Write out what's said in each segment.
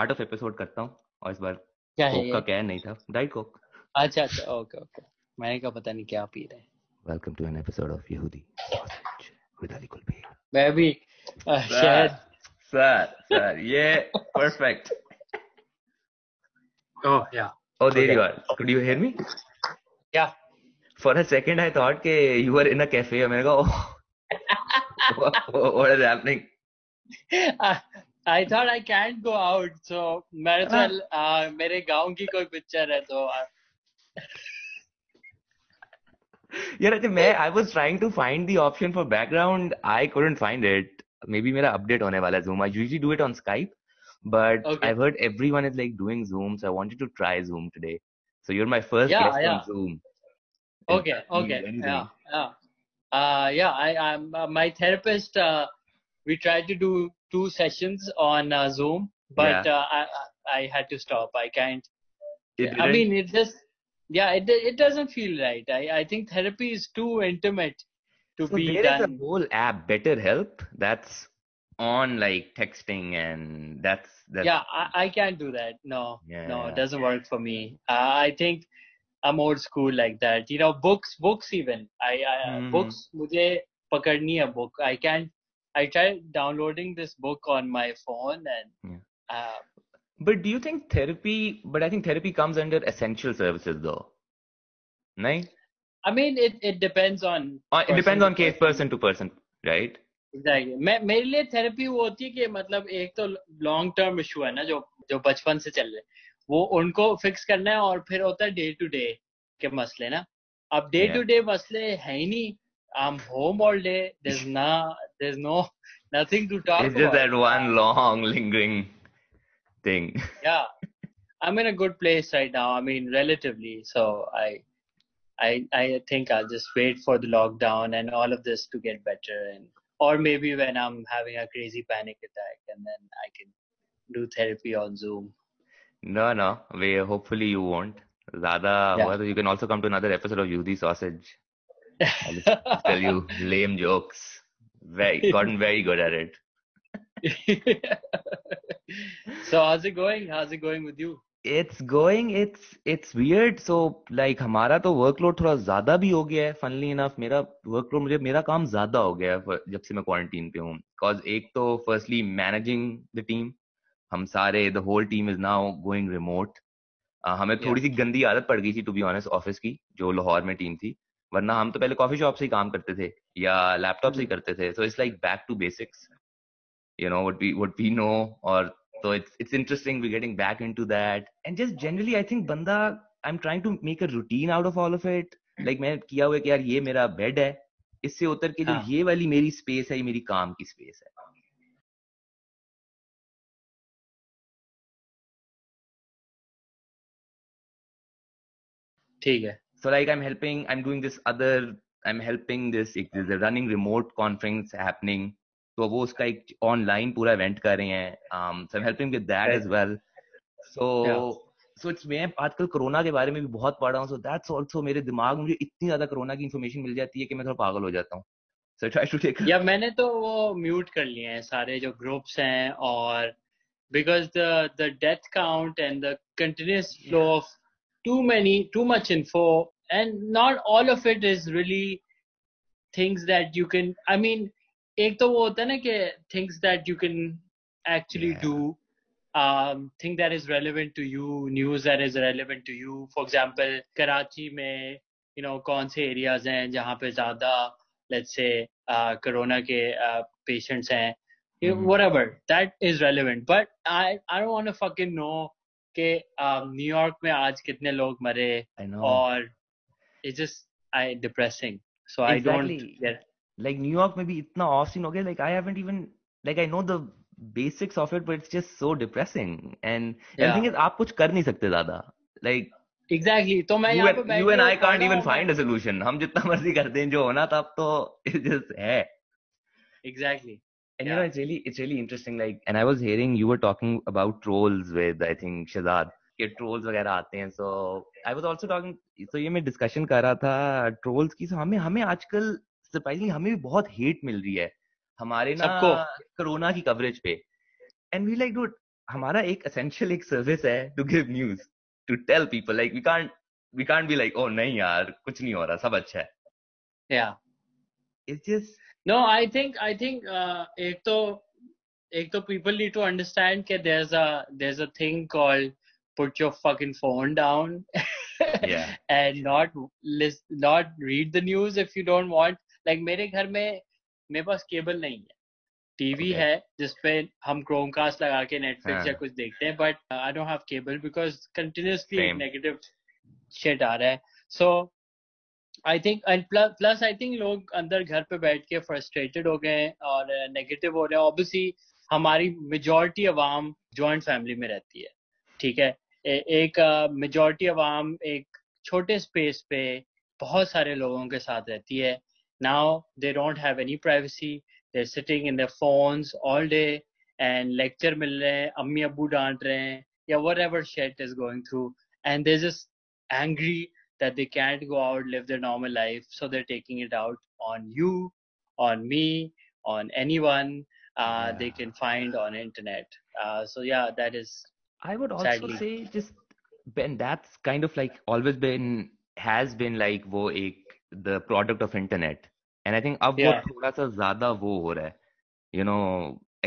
Part of episode करता हूँ और इस बार क्या है का ये? क्या नहीं था। डाइट कोक अच्छा अच्छा ओके ओके। मैंने कहा पता नहीं क्या पी रहे हैं। Welcome to an episode of यहूदी विद अली कुलबीर मैं भी शायद। सर सर ये perfect oh yeah oh there Okay. you are. Could you hear me? या for a second I thought के you were in a cafe और मैंने कहा oh what, what is happening? I thought I can't go out so मेरे तो मेरे गांव की कोई पिक्चर है तो uh, यार अच्छा मैं I was trying to find the option for background I couldn't find it maybe मेरा update होने वाला है Zoom I usually do it on Skype but Okay. I've heard everyone is like doing Zoom so I wanted to try Zoom today so you're my first Yeah, guest yeah. on Zoom okay Means okay anything. yeah yeah uh yeah i i'm uh, my therapist uh, we tried to do two sessions on uh, zoom but Yeah. uh, I, I had to stop. I can't. I mean it just yeah it it doesn't feel right. I i think therapy is too intimate to So be there is a done. whole app, BetterHelp, that's on like texting and that's that's yeah I, I can't do that. No no it doesn't work for me. Uh, i think i'm old school like that. You know books books even. I, I Mhm. books mujhe pakadni hai book. I can't i tried downloading this book on my phone and Yeah. uh, But do you think therapy? But I think therapy comes under essential services, though. Nahin? i mean it it depends on Uh, it depends on case person to person, right? Exactly मैं मेरे लिए therapy वो होती है कि मतलब एक तो लॉन्ग टर्म इशू है ना जो जो बचपन से चल रहे वो उनको फिक्स करना है और फिर होता है डे टू डे के मसले ना अब डे टू डे मसले है ही नहीं I am home all day there ना There's no nothing to talk. It's just that one long lingering thing. Yeah, I'm in a good place right now. I mean, relatively. So I, I, I think I'll just wait for the lockdown and all of this to get better, and or maybe when I'm having a crazy panic attack, and then I can do therapy on Zoom. No, no. We hopefully you won't. Zada, yeah. you can also come to another episode of Yudi Sausage. I'll tell you lame jokes. Very gotten very good at it. so how's it going how's it going with you It's going. It's it's weird. So like हमारा तो workload थोड़ा ज़्यादा भी हो गया है. Funnily enough, मेरा workload मुझे मेरा काम ज़्यादा हो गया है जब से मैं quarantine पे हूँ. Cause एक तो firstly managing the team. हम सारे whole team is now going remote. Uh, हमें Yeah. थोड़ी सी गंदी आदत पड़ गई थी टू बी ऑनेस्ट ऑफ़िस की जो लाहौर में टीम थी वरना हम तो पहले कॉफ़ी शॉप से ही काम करते थे या लैपटॉप से hmm. करते थे so it's like back to basics you know what we what we know और तो it's it's interesting we getting back in to that and just generally I think बंदा I am trying to make a routine out of all of it like मैं किया हुआ कि यार ये मेरा बेड है इससे उतर के जो हाँ। ये वाली मेरी स्पेस है ये मेरी काम की स्पेस है। ठीक है। So like I am helping I am doing this other I am helping this it running remote conference happening तो वो उसका एक ऑनलाइन पूरा इवेंट कर रहे हैं so I am helping with that as well so so it's मैं आजकल कोरोना के बारे में भी बहुत पढ़ रहा हूँ सो दैट्स ऑल्सो मेरे दिमाग मुझे इतनी ज़्यादा कोरोना की इन्फॉर्मेशन मिल जाती है कि मैं थोड़ा पागल हो जाता हूँ। सो ट्राई टू टेक या मैंने तो वो म्यूट कर लिए हैं सारे जो ग्रुप्स हैं और because the death count and the continuous flow of too many too much info and not all of it is really things that you can I mean एक तो वो होता है ना कि things that you can actually Yeah. do um thing that is relevant to you news that is relevant to you for example Karachi में you know कौन से areas हैं जहाँ पे ज्यादा let's say uh, corona के uh, patients हैं you- Mhm. whatever that is relevant but I I don't want to fucking know कि um, New York में आज कितने लोग मरे I know और it's just I depressing so I don't Exactly. get like New York में भी इतना ऑफ सीन हो गया like I haven't even like I know the basics of it but it's just so depressing and, and the Yeah. thing is आप कुछ कर नहीं सकते ज्यादा like exactly तो मैं you यहाँ and, पे you and I बैठे can't पढ़ even रहा हूँ, find a solution हम जितना मर्जी करते हैं जो होना था अब तो it just है exactly and you know Yeah. it's really it's really interesting like and I was hearing you were talking about trolls with I think Shazad के ट्रोल्स वगैरह आते हैं so I was also talking so ये मैं discussion कर रहा था trolls की सो हमें हमें आजकल सरप्राइजिंग हमें भी बहुत हेट मिल रही है हमारे ना कोरोना की कवरेज पे। एंड वी लाइक डूड हमारा एक एसेंशियल एक सर्विस है to give news to tell people like we can't we can't be like oh नहीं यार कुछ नहीं हो रहा सब अच्छा है। या it's just no I think I think एक तो एक तो पीपल नीड टू अंडरस्टैंड के there is a there is a thing called put your fucking phone down yeah and not list not read the news if you don't want like मेरे घर में मेरे पास cable नहीं है TV Okay. है जिसपे हम क्रोमकास्ट लगा के नेटफ्लिक्स या हाँ. कुछ देखते हैं but I don't have cable because continuously Same. Negative shit आ रहा है सो I think and plus I think लोग अंदर घर पे बैठ के फ्रस्ट्रेटेड हो गए हैं और नेगेटिव हो रहे हैं ऑब्वियसली हमारी मेजोरिटी अवाम जॉइंट फैमिली में रहती है ठीक है ए, एक मेजोरिटी अवाम एक छोटे स्पेस पे बहुत सारे लोगों के साथ रहती है now they don't have any privacy they're sitting in their phones all day and lecture मिल रहे हैं अम्मी अब्बू डांट रहे हैं या whatever shit is going through and they're just angry that they can't go out live their normal life so they're taking it out on you on me on anyone uh, they Yeah. can find on internet uh, so yeah that is I would also Sadly. say just Ben, that's kind of like always been has been like वो एक the product of internet and I think अब वो Yeah. थोड़ा सा ज्यादा वो हो रहा है you know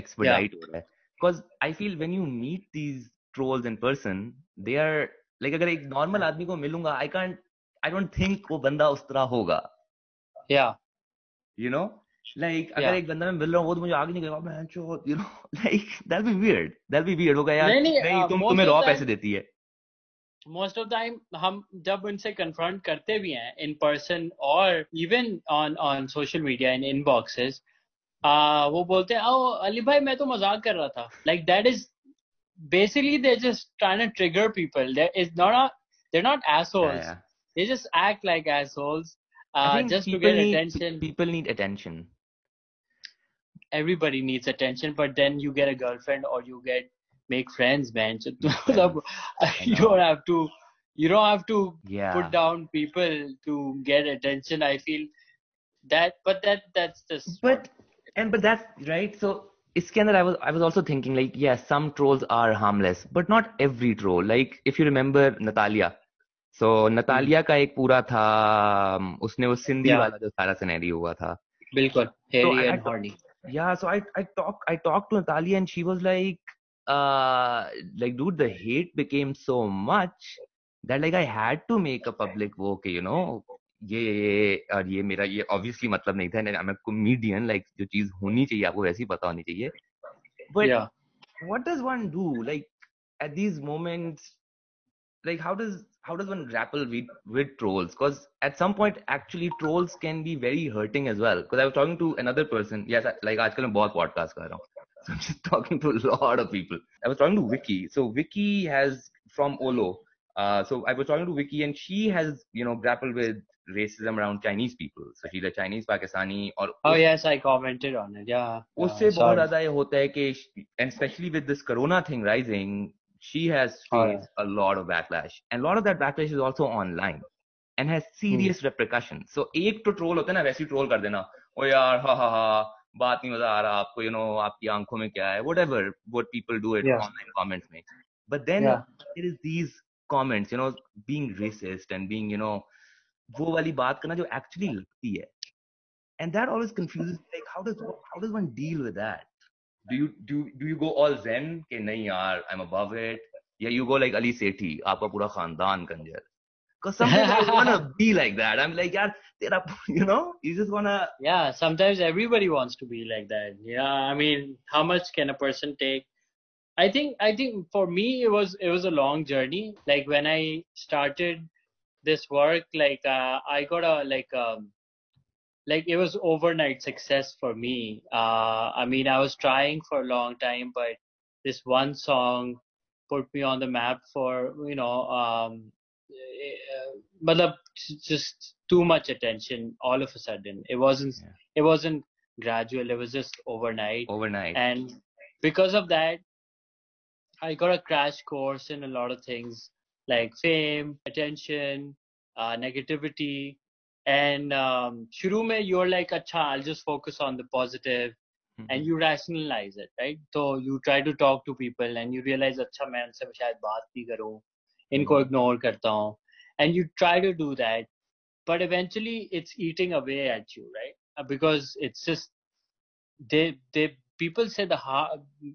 expedite हो रहा है because I feel when you meet these trolls in person they are like अगर एक normal आदमी को मिलूंगा I can't I don't think वो बंदा उस तरह होगा yeah you know लाइक अगर एक बंदा मैं मिल रहा हूँ वो तो मुझे आग नहीं करेगा मैं जो you know like that be weird that be weird होगा यार नहीं, uh, तुम तुम्हें रॉ पैसे देती है। मोस्ट ऑफ़ टाइम हम जब उनसे कन्फ्रंट करते भी हैं इन पर्सन और even on on social media in inboxes वो बोलते हैं oh, अली भाई मैं तो मज़ाक कर रहा था। Like that is basically they just trying to trigger people there is not there not as they just act like as Uh, I think people need, attention. People need attention. everybody needs attention but then you get a girlfriend or you get make friends man So, Friends. you know. don't have to you don't have to Yeah. put down people to get attention i feel that but that that's just But and but that's right. So इसके अंदर I was I was also thinking like yeah some trolls are harmless but not every troll. Like if you remember Natalia. So Natalia का एक पूरा था um, उसने वो Sindhi Yeah. वाला जो सारा सिनेरियो हुआ था. bilkul hairy I- I and horny Yeah, so I I talked I talked to Natalia and she was like uh like dude the hate became so much that like I had to make a public वो कि you know ये ये और ये मेरा ये obviously मतलब नहीं था and I'm a comedian like जो चीज होनी चाहिए आपको वैसे ही पता होनी चाहिए but yeah what does one do like at these moments like how does how does one grapple with with trolls because at some point actually trolls can be very hurting as well because i was talking to another person yes I, like आजकल मैं बहुत podcast कर रहा हूँ so i'm just talking to a lot of people i was talking to vicky so vicky has from olo uh, so i was talking to vicky and she has you know grappled with racism around chinese people so she's a chinese pakistani or oh yes i commented on it yeah उससे yeah, बहुत sorry. ज्यादा ये होता है कि and especially with this corona thing rising she has Oh, yeah. faced a lot of backlash and a lot of that backlash is also online and has serious Hmm. repercussions so एक तो troll होता है ना वैसे ही troll कर देना ओ यार हा हा हा बात नहीं मजा आ रहा आपको you know आपकी आंखों में क्या है whatever what people do it Yeah. online comments में but then Yeah. there is these comments you know being racist and being you know वो वाली बात करना जो actually लगती है and that always confuses me like how does how does one deal with that do you do do you go all zen? ke nahi yaar i'm above it. Yeah you go like ali sethi aapka pura khandan kanjar because sometimes i want to be like that. I'm like yaar tera you know? You just want to yeah sometimes everybody wants to be like that. Yeah i mean how much can a person take? I think I think for me it was it was a long journey. Like when I started this work, like uh, I got a like um, like it was overnight success for me. Uh i mean i was trying for a long time but this one song put me on the map for you know um uh, just too much attention all of a sudden. It wasn't Yeah. it wasn't gradual. It was just overnight. Overnight. And because of that i got a crash course in a lot of things like fame attention uh, negativity and um, shuru mein you're like acha i'll just focus on the positive mm-hmm. and you rationalize it right? So you try to talk to people and you realize acha main unse shayad baat nahi karu inko mm-hmm. ignore karta hu. And you try to do that but eventually it's eating away at you right? Uh, because it's just they they people say the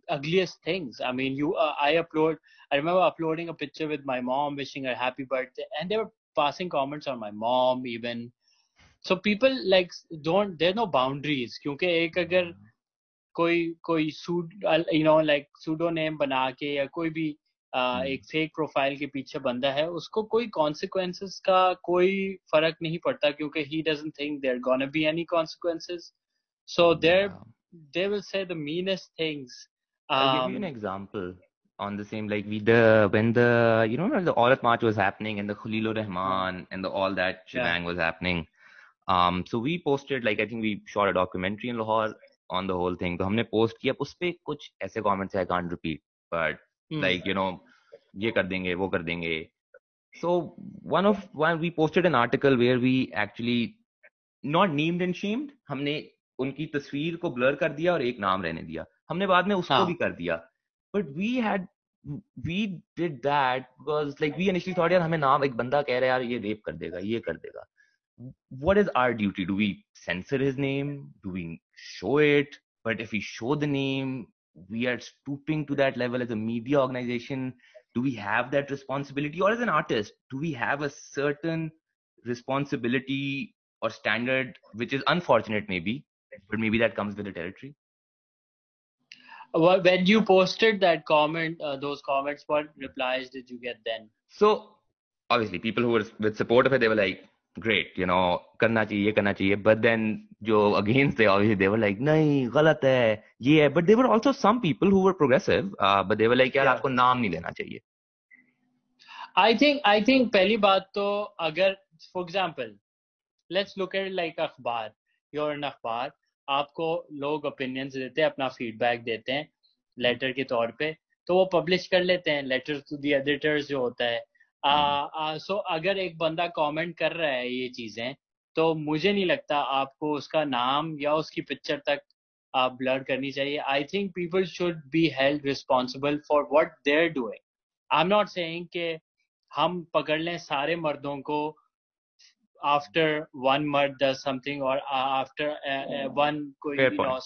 ugliest things. I mean, you, uh, I upload, I remember uploading a picture with my mom wishing her happy birthday, and they were passing comments on my mom, even. So people like don't there no boundaries क्योंकि एक अगर कोई कोई सूड you know like pseudo name बना के या कोई भी आ, एक फेक प्रोफाइल के पीछे बंदा है उसको कोई कॉन्सिक्वेंसेस का कोई फर्क नहीं पड़ता क्योंकि he doesn't think be any consequences so they will say the meanest things. Um, I'll give you an example on the same like we the when the you know when the Aurat March was happening and the Khalil-ur-Rahman and the all that shebang yeah. was happening. Um, so we posted like I think we shot a documentary in Lahore on the whole thing. तो हमने post किया उस पे कुछ ऐसे comments I can't repeat but hmm. like you know ये कर देंगे वो कर देंगे so one of one we posted an article where we actually not named and shamed हमने उनकी तस्वीर को ब्लर कर दिया और एक नाम रहने दिया हमने बाद में उसको हाँ. भी कर दिया but we had we did that because like we initially thought यार हमें नाम एक बंदा कह रहा है यार ये रेप कर देगा ये कर देगा what is our duty? Do we censor his name? Do we show it? But if we show the name we are stooping to that level as a media organization. Do we have that responsibility? Or as an artist do we have a certain responsibility or standard which is unfortunate maybe but maybe that comes with the territory? Well, when you posted that comment uh, those comments what replies did you get then? So obviously people who were with support of it they were like great you know करना चाहिए करना चाहिए but then जो against they were like नहीं गलत है ये है. But there also some people who were progressive but they're like यार आपको नाम नहीं लेना चाहिए. आई थिंक आई थिंक पहली बात तो अगर for example let's look at like अखबार योर एन अखबार आपको लोग ओपिनियंस देते हैं अपना फीडबैक देते हैं लेटर के तौर पे तो वो पब्लिश कर लेते हैं लेटर टू दी एडिटर्स जो होता है सो अगर एक बंदा कमेंट कर रहा है ये चीज़ें तो मुझे नहीं लगता आपको उसका नाम या उसकी पिक्चर तक आप ब्लर करनी चाहिए। I think people should be held responsible for what they are doing I am not saying कि हम पकड़ लें सारे मर्दों को आफ्टर वन मर्द something or आफ्टर वन कोई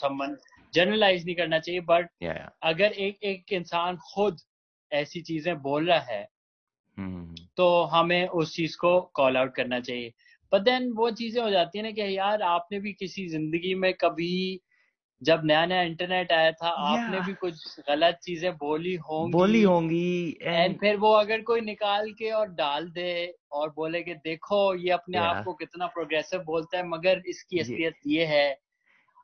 someone जनरलाइज नहीं करना चाहिए बट yeah yeah. अगर एक एक इंसान खुद ऐसी चीज़ें बोल रहा है. तो हमें उस चीज़ को कॉल आउट करना चाहिए। बट देन वो चीज़ें हो जाती है ना कि यार आपने भी किसी ज़िंदगी में कभी जब नया नया इंटरनेट आया था yeah. आपने भी कुछ गलत चीज़ें बोली होंगी बोली होंगी एंड फिर वो अगर कोई निकाल के और डाल दे और बोले कि देखो ये अपने Yeah. आप को कितना प्रोग्रेसिव बोलता है मगर इसकी असलियत ये है।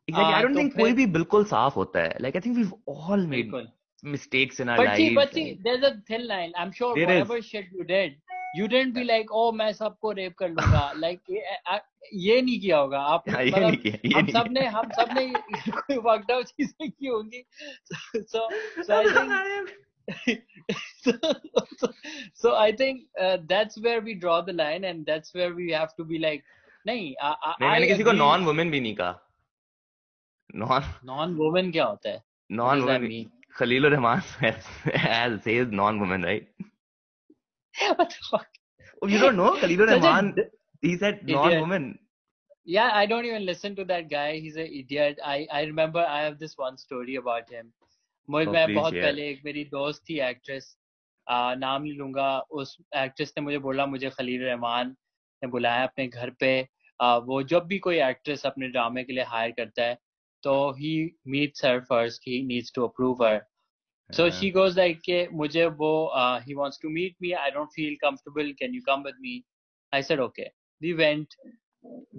Exactly I हाँ, don't तो think कोई भी बिल्कुल साफ़ होता है। I think we've all made बिल्कुल। mistakes in our But see, lives but see, and- there's a thin line. I'm sure There is. whatever shit you did, you didn't be like, oh, मैं सबको rape कर लूंगा. like ये, आ- ये नहीं किया होगा. आपने हाँ, ये नहीं मतलब किया, ये हम नहीं सब ने हम सब ने कोई वर्कड आउट चीजें की होंगी. So so I think so, so, so I think uh, that's where we draw the line, and that's where we have to be like, नहीं, I, I, नहीं मैंने किसी को agree. नॉन वुमेन भी नहीं कहा नॉन non-woman क्या होता है? Non What does that women mean? Khalil Rahman has says non woman right What the fuck? oh you don't know Khalil Rahman he said non woman Yeah, I don't even listen to that guy. He's an idiot. I I remember I have this one story about him. मुझे Oh, मैं बहुत share. पहले एक मेरी दोस्त थी actress नाम नहीं लूँगा उस एक्ट्रेस ने मुझे बोला मुझे खलील रहमान ने बुलाया अपने घर पे आ, वो जब भी कोई एक्ट्रेस अपने ड्रामे के लिए हायर करता है तो he meets her first he needs to approve her So Uh, she goes like के मुझे वो uh, he wants to meet me I don't feel comfortable can you come with me I said okay we went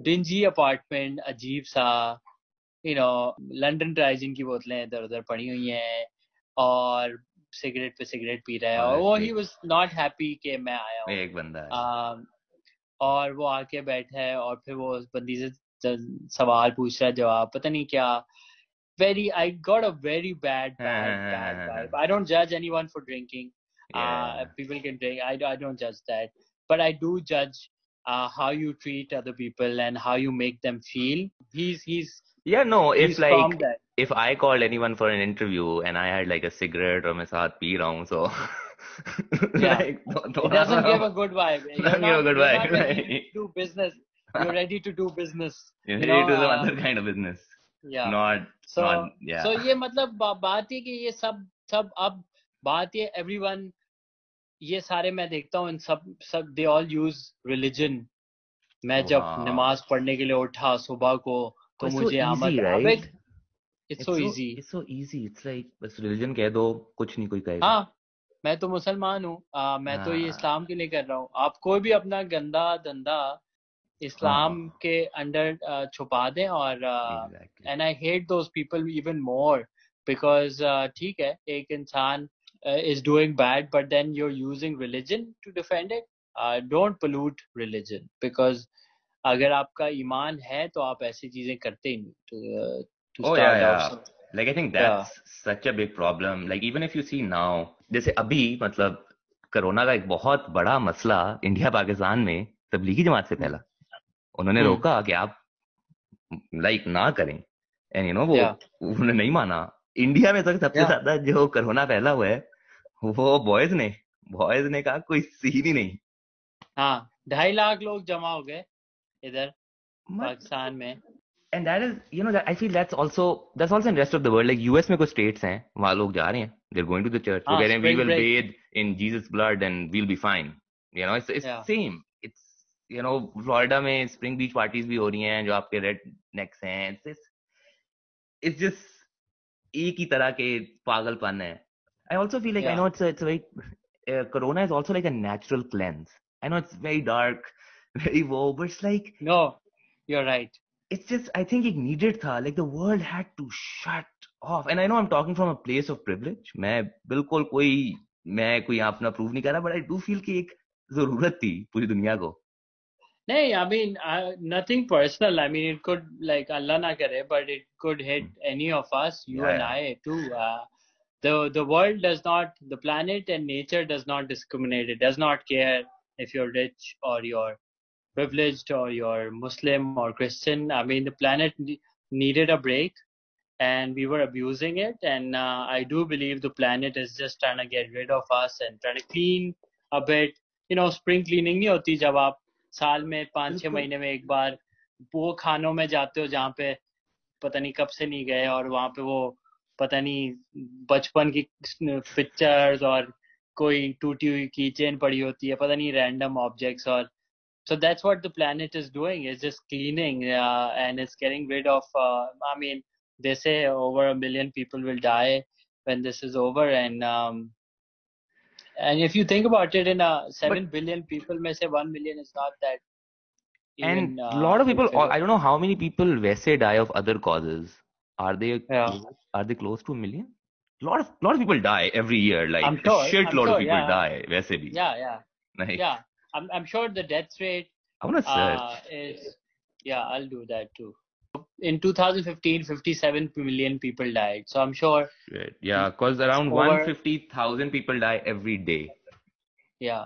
dingy apartment अजीब सा you know London ड्राइजिन की बोतलें इधर उधर पड़ी हुई हैं और सिगरेट पे सिगरेट पी रहा है और वो Honestly. he was not happy कि मैं आया हूँ एक बंदा है um, और वो आके बैठा है और फिर वो उस बंदी से ज- सवाल पूछ रहा है जवाब पता नहीं क्या very I got a very bad bad bad vibe I don't judge anyone for drinking uh, Yeah. people can drink I, I don't judge that but I do judge uh, how you treat other people and how you make them feel he's he's Yeah, no, if He's from like that. if I called anyone for an interview and I had like a cigarette or मैं साथ P रहा हूँ, so Yeah. like थो- It थोड़ा doesn't give सा a good vibe. You're Doesn't give a not, good you're vibe, not ready right. to do business. You're ready to do business. you You need know, to do uh, other kind of business, Yeah. not So, not yeah. so ये मतलब बात है कि ये सब सब अब बात ये everyone ये सारे मैं देखता हूँ इन सब सब they all use religion. मैं जब Wow. नमाज़ पढ़ने के लिए उठा सुबह को तो It's so मुझे आमद right? it's so easy. It's so easy. It's like बस religion कह दो कुछ नहीं कोई कहेगा. हाँ मैं तो मुसलमान हूँ आ, मैं तो ये हाँ। इस्लाम के लिए कर रहा हूँ आप कोई भी अपना गंदा धंधा इस्लाम हाँ। के अंडर छुपा दें और Exactly. And I hate those people even more because ठीक है एक इंसान is doing bad but then you are using religion to defend it don't pollute religion because अगर आपका ईमान है तो आप ऐसी चीजें करते ही नहीं to, to Oh yeah, start yeah. off. Like I think Yeah. that's such a big problem. Like even if you see now, जैसे अभी मतलब कोरोना का एक बहुत बड़ा मसला इंडिया पाकिस्तान में तबलीगी जमात से फैला उन्होंने हम्म। रोका कि आप लाइक ना करें। एंड यू नो वो उन्होंने नहीं माना। इंडिया में तक सबसे ज़्यादा जो कोरोना फैला हुआ है वो बॉयज़ ने बॉयज़ ने कहा कोई सीन ही नहीं। हाँ ढाई लाख लोग जमा हो गए इधर पाकिस्तान में। And that is you know I feel that's also that's also in rest of the world like US में कुछ स्टेट्स हैं वहाँ लोग जा रहे हैं। They are going to the church वो कह रहे हैं we will bathe in Jesus blood and we will be fine you know it's same you know Florida में स्प्रिंग बीच पार्टीज़ भी हो रही हैं जो आपके रेड नेक्स हैं। इट्स इट्स जस्ट एक ही तरह के पागलपन है। I also feel like I know it's it's very corona is also like a natural cleanse I know it's very dark very वो but it's like no you are right it's just I think it needed था। Like the world had to shut off and I know I am talking from a place of privilege मैं बिल्कुल कोई मैं कोई अपना prove नहीं कर रहा बट आई डू फील कि एक ज़रूरत थी पूरी दुनिया को। नहीं, I mean, uh, nothing personal. I mean, it could, like, Allah na kare, but it could hit any of us, you Yeah, and yeah. I too. Uh, the the world does not, the planet and nature does not discriminate. It does not care if you're rich or you're privileged or you're Muslim or Christian. I mean, the planet ne- needed a break, and we were abusing it. And uh, I do believe the planet is just trying to get rid of us and trying to clean a bit. You know, spring cleaning नहीं होती जब आप साल में पाँच छह महीने में एक बार वो खानों में जाते हो जहाँ पे पता नहीं कब से नहीं गए और वहाँ पे वो पता नहीं बचपन की पिक्चर्स और कोई टूटी हुई की चेन पड़ी होती है पता नहीं रैंडम ऑब्जेक्ट्स और so that's what the planet is doing is just cleaning and is getting rid of I mean they say over a million people will die when this is over and and if you think about it in a 7 billion people may say 1 million is not that even, and uh, a lot of people fulfilling. I don't know how many people वैसे die of other causes are they Yeah. close, are they close to a million a lot of lot of people die every year like I'm sure, shit I'm lot of sure, people yeah. die वैसे भी yeah yeah like yeah I'm, I'm sure the death rate I want to search uh, is yeah i'll do that too in 2015 57 million people died so i'm sure Shit. yeah because around Over- 150,000 people die every day yeah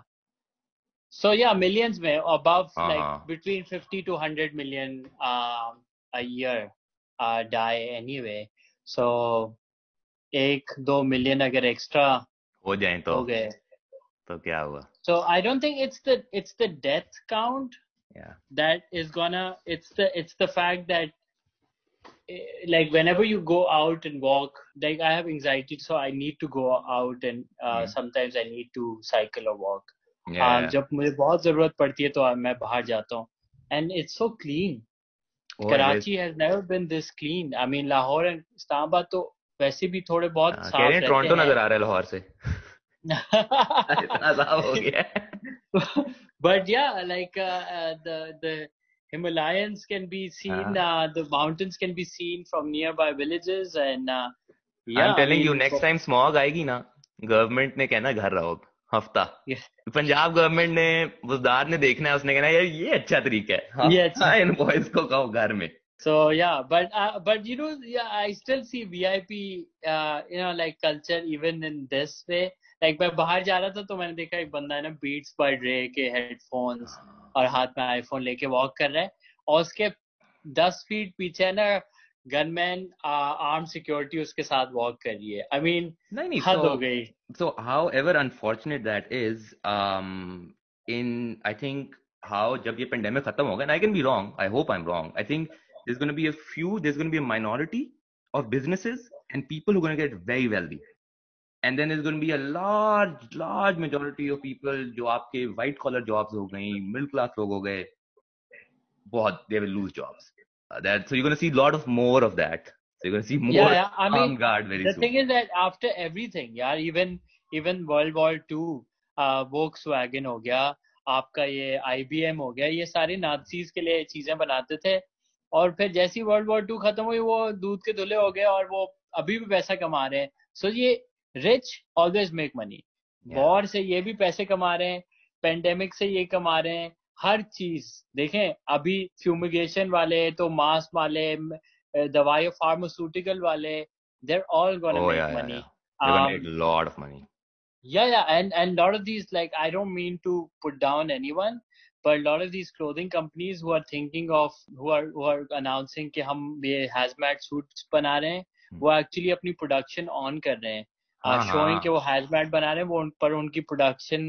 so yeah millions may above Uh-huh. like between 50 to 100 million um, a year uh, die anyway so एक दो million अगर extra हो जाए तो हो गए तो क्या हुआ so i don't think it's the it's the death count yeah that is gonna it's the it's the fact that eh, like whenever you go out and walk like i have anxiety so i need to go out and uh, Hmm. sometimes i need to cycle or walk yeah uh, जब मुझे बहुत जरूरत पड़ती है तो मैं बाहर जाता हूँ and it's so clean Oh, it is. Karachi has never been this clean I mean Lahore and Islamabad तो वैसे भी थोड़े बहुत हाँ, साफ कह रहे हैं रहते टोरंटो हैं नजर आ रहा है लाहौर से इतना साफ हो गया है but yeah, like uh, uh, the the Himalayans can be seen, uh, the mountains can be seen from nearby villages, and uh, yeah, I'm telling I mean, you next time smog आएगी ना government ने कहना घर रहो हफ़्ता Punjab government ने बुजदार ने देखना है उसने कहना यार ये अच्छा तरीका है ये अच्छा- इन बॉयज़ को कहो घर में So yeah, but uh, but you know, yeah, I still see VIP, uh, you know, like culture even in this way. Like मैं बाहर जा रहा था तो मैंने देखा एक बंदा है ना Beats by Dre के headphones और हाथ में आईफोन लेके वॉक कर रहा है और उसके दस फीट पीछे है ना गनमैन आर्म सिक्योरिटी उसके साथ वॉक कर रही है आई मीन नहीं नहीं हद so, हो गई so however unfortunate that is um in i think how जब ये pandemic खत्म होगा and i can be wrong i hope i'm wrong i think there's going to be a few there's going to be a minority of businesses and people who are going to get very wealthy and then there's going to be a large large majority of people जो आपके white collar jobs हो गई middle class लोग हो गए बहुत they will lose jobs uh, that so you're going to see a lot of more of that so you're going to see more yeah, yeah. I mean, armed guard very the soon thing is that after everything यार even even World War Two uh, Volkswagen हो गया आपका ये IBM हो गया ये सारे Nazis के लिए चीजें बनाते थे और फिर जैसी वर्ल्ड वॉर टू खत्म हुई वो दूध के धुले हो गए और वो अभी भी पैसा कमा रहे हैं। सो so, ये rich always make money war से ये भी पैसे कमा रहे हैं पेंडेमिक से ये कमा रहे हैं हर चीज़। देखें अभी फ्यूमिगेशन वाले तो मास्क वाले दवाई फार्मास्यूटिकल वाले they're all money lord of money या and lord of these like I don't mean to put down anyone but a lot of these clothing companies who are thinking of who are who are announcing कि हम ये hazmat suits बना रहे हैं वो actually अपनी production on कर रहे हैं हाँ, शोइंग हाँ। कि वो hazmat बना रहे हैं वो उन पर उनकी production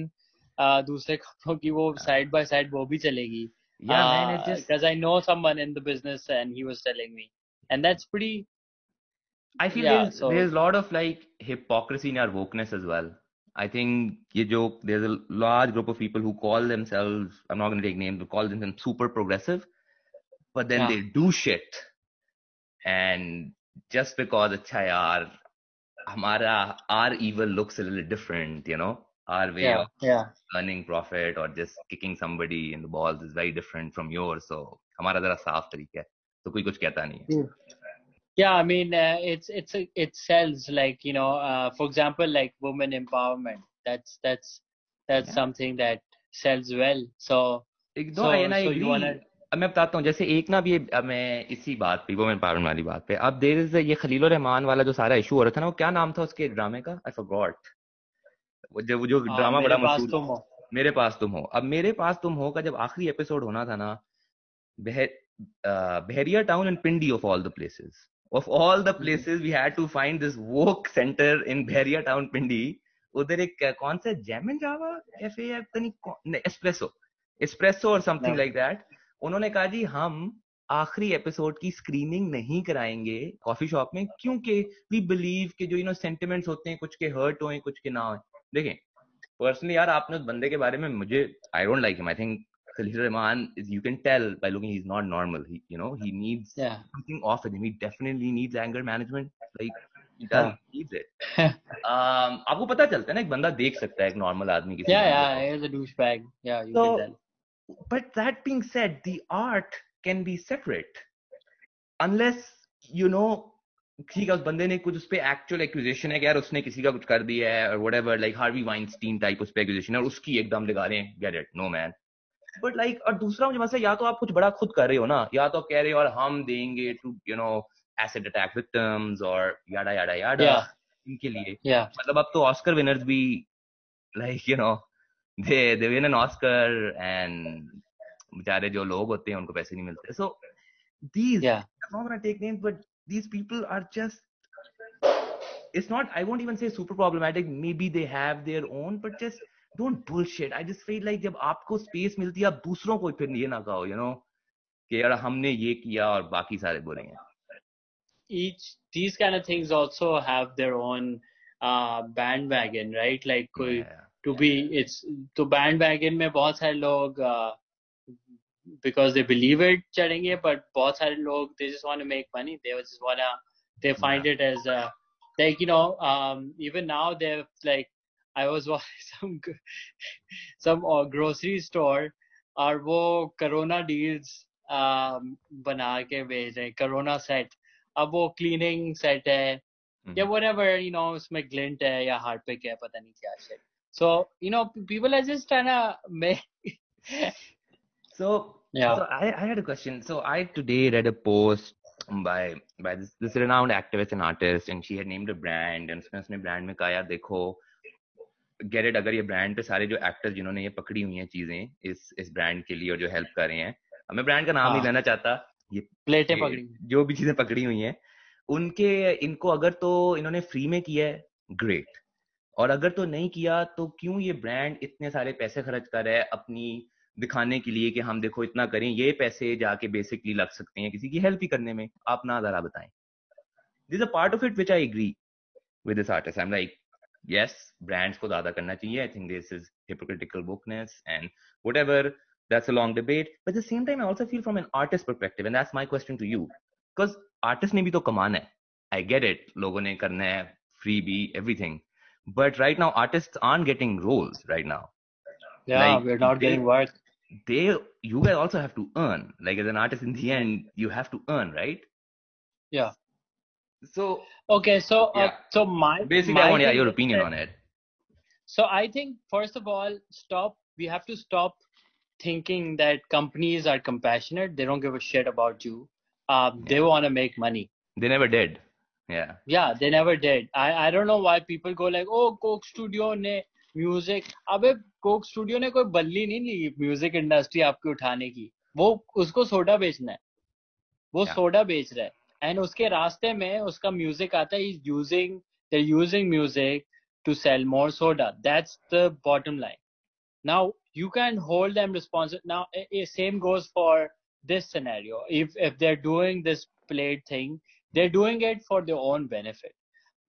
uh, दूसरे कपड़ों की वो side by side वो भी चलेगी yeah man it just because I know someone in the business and he was telling me and that's pretty I feel Yeah, there's so- there's a lot of like hypocrisy in our wokeness as well. I think ये जो there's a large group of people who call themselves I'm not going to take names but call themselves super progressive, but then Yeah. they do shit, and just because अच्छा यार हमारा our evil looks a little different, you know, our way yeah of yeah earning profit or just kicking somebody in the balls is very different from yours. So हमारा जरा साफ तरीका है, तो कोई कुछ कहता नहीं है. Yeah, I mean, uh, it's it's a, it sells like you know, uh, for example, like women empowerment. That's that's that's Yeah. something that sells well. So दो So- and I so you agree. wanna- अब मैं बताता हूँ जैसे एक ना अब मैं इसी बात पे वुमेन पावरमेंट वाली बात पे अब देर इज़ ये खलील रहमान वाला जो सारा इशू हो रहा था ना वो क्या नाम था उसके ड्रामे का आई फॉरगॉट जो जो uh, ड्रामा बड़ा मशहूर हो मेरे पास तुम हो अब मेरे पास तुम हो का जब आखिरी एपिसोड होना था ना बह Bahria Town and Pindi of all the places of all the places we had to find this woke centre in Bahria Town Pindi उधर एक uh, कौन सा जैमन जावा कैफ़े या पता नहीं एस्प्रेसो एस्प्रेसो और समथिंग. लाइक दैट उन्होंने कहा जी हम आखिरी एपिसोड की स्क्रीनिंग नहीं कराएँगे कॉफ़ी शॉप में क्योंकि वी बिलीव कि जो यू नो सेंटिमेंट्स होते हैं कुछ के हर्ट होए कुछ के ना हो देखें पर्सनली यार आपने उस बंदे के बारे में मुझे I don't like him I think Khalil Rahman is you can tell by looking he's not normal he you know he needs Yeah. something off him he definitely needs anger management like he does Yeah. needs it um आपको पता चलता है ना एक बंदा देख सकता है एक नॉर्मल आदमी किसी Yeah, yeah, he's a douchebag. Yeah, you So- can tell. but that being said the art can be separate unless you know ठीक है उस बंदे ने कुछ उस पे एक्चुअल एक्यूजेशन है कि यार उसने किसी का कुछ कर दिया है और whatever like Harvey Weinstein type उस पे एक्यूजेशन है और उसकी एकदम लगा रहे हैं get it no man but like और दूसरा मुझे मतलब या तो आप कुछ बड़ा खुद कर रहे हो ना या तो आप कह रहे हो और हम देंगे to you know acid attack victims और याडा याडा याडा Yeah. इनके लिए। Yeah, मतलब अब तो ऑस्कर विनर्स भी like you know they they win an Oscar and बेचारे जो लोग होते हैं उनको पैसे नहीं मिलते। सो these yeah, I'm not gonna take names but these people are just it's not I won't even say super problematic maybe they have their own but just don't bullshit I just feel like जब आपको space मिलती है आप दूसरों को फिर ये ना कहो you know कि यार हमने ये किया और बाकी सारे बुरे हैं each these kind of things also have their own uh bandwagon, right? Like कोई Yeah. to be it's तो bandwagon में बहुत सारे लोग uh, because they believe it चढ़ेंगे but बहुत सारे लोग they just want to make money they just wanna they find yeah. it as uh, like you know um even now they're like I was watching some g- some uh, grocery store और वो deals um, बना के भेज रहे हैं corona set अब वो cleaning set है Mhm. या whatever you know उसमें glint है या harpic है पता नहीं क्या shit so you know people are just trying to make So, Yeah. so I, I had a question. So I today read a post by by this, this renowned activist and artist, and she had named a brand, and उसने उसने brand में कहा यार देखो it अगर ये brand पे सारे जो actors जिन्होंने ये पकड़ी हुई हैं चीज़ें इस इस brand के लिए और जो हेल्प कर रहे हैं। मैं brand का नाम नहीं हाँ. लेना चाहता ये प्लेटें पकड़ी जो भी चीज़ें पकड़ी हुई हैं उनके इनको अगर तो इन्होंने फ्री में किया है ग्रेट और अगर तो नहीं किया तो क्यों ये ब्रांड इतने सारे पैसे खर्च कर रहा है अपनी दिखाने के लिए कि हम देखो इतना करें ये पैसे जाके बेसिकली लग सकते हैं किसी की हेल्प ही करने में। आप ना जरा बताएँ। This a part of it which I agree with this artist I am like yes brands ko zyada karna chahiye i think this is hypocritical wokeness, and whatever that's a long debate. But at the same time i also feel from an artist perspective and that's my question to you. Because artist ne bhi to kamana hai. I get it. Logo ne karna hai freebie everything. But right now artists aren't getting roles right now. Yeah like, we're not they, getting work. they you guys also have to earn. Like as an artist in the end you have to earn right? Yeah. so okay so uh, Yeah. so my basically my i want yeah, thing your is opinion that- on it So I think first of all, stop. We have to stop thinking that companies are compassionate. They don't give a shit about you. Um, They want to make money. they never did yeah Yeah, they never did. I I don't know why people go like, oh, Coke Studio ने music. अबे Coke Studio ने कोई बल्ली नहीं ली music industry आपकी उठाने की. वो उसको सोडा बेचना है. वो Yeah. सोडा बेच रहा है. एंड उसके रास्ते में उसका म्यूज़िक आता है। Is using using music to cell more soda that's the bottom line now you can hold M response now same goes for this scenario if if they are doing this played thing they are doing it for the own benefit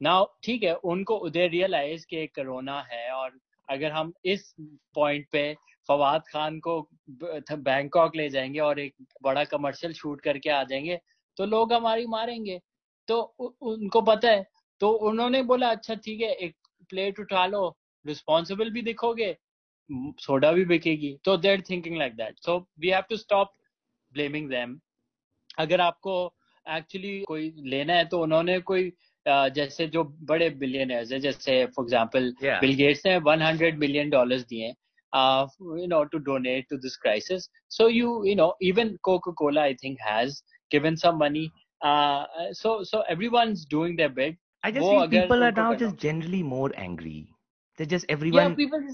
now ठीक है, उनको उधर realise के corona है और अगर हम इस पॉइंट पे फवाद खान को बैंकॉक ले जाएँगे और एक बड़ा कमर्शियल शूट करके आ जाएँगे तो लोग हमारी मारेंगे। तो उ, उनको पता है। तो उन्होंने बोला अच्छा ठीक है एक प्लेट उठा लो रिस्पॉन्सिबल भी दिखोगे सोडा भी बिकेगी। तो they're thinking like that so we have to stop blaming them अगर आपको एक्चुअली कोई लेना है तो उन्होंने कोई जैसे जो बड़े बिलियनर्स है जैसे for example Yeah. Bill Gates ने 100 मिलियन डॉलर्स दिए you know to donate to this crisis so you you know even Coca Cola I think has given some money so so everyone's doing their bit I just अगर people are now just generally more angry. They're just everyone. yeah people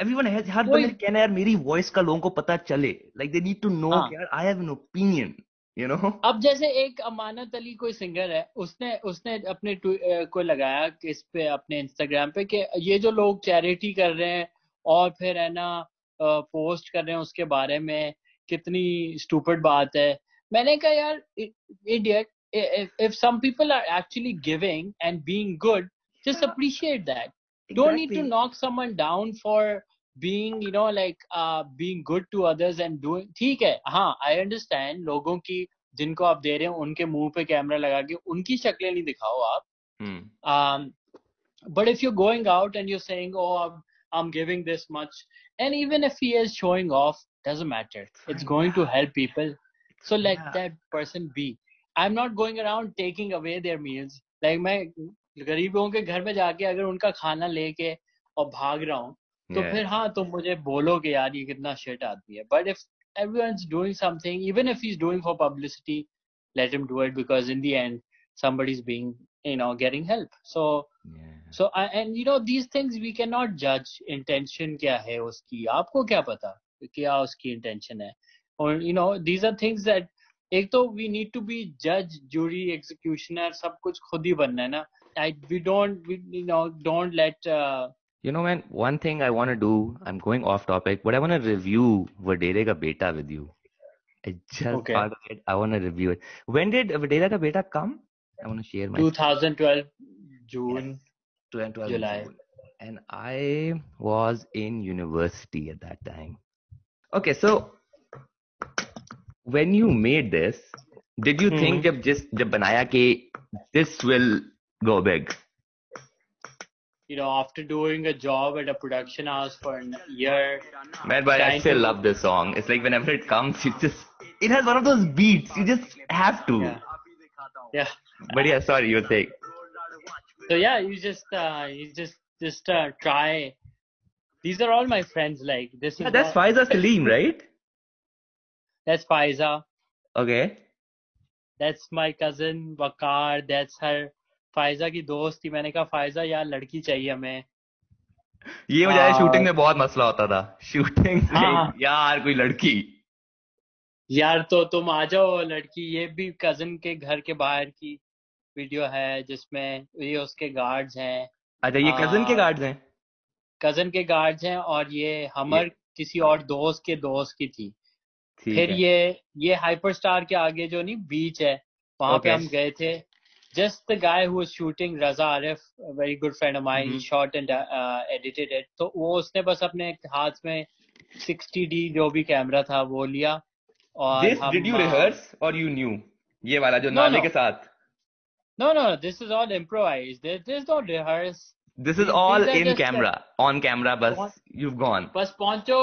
everyone has हर बंदे कहना है यार मेरी voice का लोगों को पता चले like they need to know हाँ. कि यार I have an opinion you know अब जैसे एक अमानत अली कोई सिंगर है उसने उसने अपने अ, को लगाया इस पे अपने इंस्टाग्राम पे कि ये जो लोग चैरिटी कर रहे हैं और फिर है ना पोस्ट कर रहे हैं उसके बारे में कितनी स्टूपिड बात है मैंने कहा यार idiot if some people are actually giving and being good just appreciate that don't need to Exactly. knock someone down for being you know like uh being good to others and doing ठीक है हाँ I understand लोगों की जिनको आप दे रहे हैं उनके मुंह पे कैमरा लगा के उनकी शक्लें नहीं दिखाओ आप Hmm. um but if you're going out and you're saying oh I'm, I'm giving this much and even if he is showing off doesn't matter it's fine, going to yeah. help people So let Yeah. that person be i'm not going around taking away their meals like मैं गरीबों के घर में जाके अगर उनका खाना लेके और भाग रहा हूँ तो Yeah. फिर हाँ तुम मुझे बोलो कि यार ये कितना shit आदमी है but if everyone's doing something even if he's doing for publicity let him do it because in the end somebody's being you know getting help so Yeah. so I, and you know these things we cannot judge intention क्या है उसकी आपको क्या पता कि क्या उसकी intention है और you know these are things that एक तो we need to be judge jury executioner सब कुछ खुद ही बनना है ना I, we don't we, you know don't let uh, You know, man, one thing I want to do, I'm going off topic, but I want to review Vadere Ka Beta with you. I just Okay. thought of it. I want to review it. When did Vadere Ka Beta come? I want to share my 2012 June 12, 12 July. June. And I was in university at that time. Okay, so when you made this, did you think जब जिस जब बनाया कि this will go big? you know after doing a job at a production house for a year Man, but I Trying still to- love this song. It's like whenever it comes, you just it has one of those beats. You just have to. yeah yeah But yeah, sorry, you were saying. So yeah, you just uh, you just just uh, try. These are all my friends. Like this Yeah, is that's what- Faiza Salim, right? That's Faiza. Okay. That's my cousin Wakar. That's her. Faiza की दोस्त थी मैंने कहा फायजा यार लड़की चाहिए हमें ये मुझे हाँ। शूटिंग में बहुत मसला होता था शूटिंग हाँ। यार कोई लड़की यार तो तुम आ जाओ लड़की ये भी कज़न के घर के बाहर की वीडियो है जिसमें ये उसके गार्ड्स हैं अच्छा ये कज़न के गार्ड्स हैं कज़न के गार्ड्स हैं और ये हमर ये? किसी और दोस्त के दोस्त की थी फिर है। ये ये हाइपर स्टार के आगे जो नहीं बीच है वहाँ पे हम गए थे। Just the guy who shooting Raza Arif very good friend of mine. Shot and edited it तो वो उसने बस अपने हाथ में 60 डी जो भी कैमरा था वो लिया और दिस डिड यू रिहर्स और यू न्यू ये वाला जो No, नाले no. के साथ। No no this is all improvised. There, there's no rehearse. This is all in camera on camera बस. यू गॉन बस पहुंचो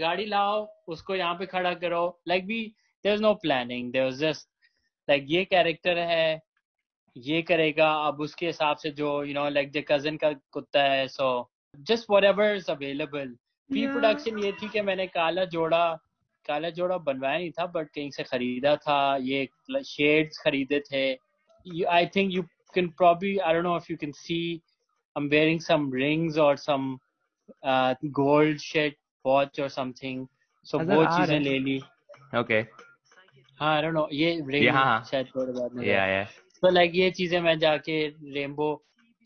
गाड़ी लाओ उसको यहाँ पे खड़ा करो। लाइक भी there no planning was just like ये कैरेक्टर है ये करेगा अब उसके हिसाब से जो you know like the cousin का कुत्ता है so just whatever is available pre production ये थी कि मैंने काला जोड़ा काला जोड़ा बनवाया नहीं था बट कहीं से खरीदा था। ये शेड्स खरीदे थे। I think you can probably I don't know if you can see I'm wearing some rings or some uh, gold shit watch or something. So नजर वो आ चीजें रहे ले ली ओके हाँ आई डोंट नो ये रिंग Yeah, हाँ. शायद थोड़े बाद में या या तो लाइक ये चीजें मैं जाके रेनबो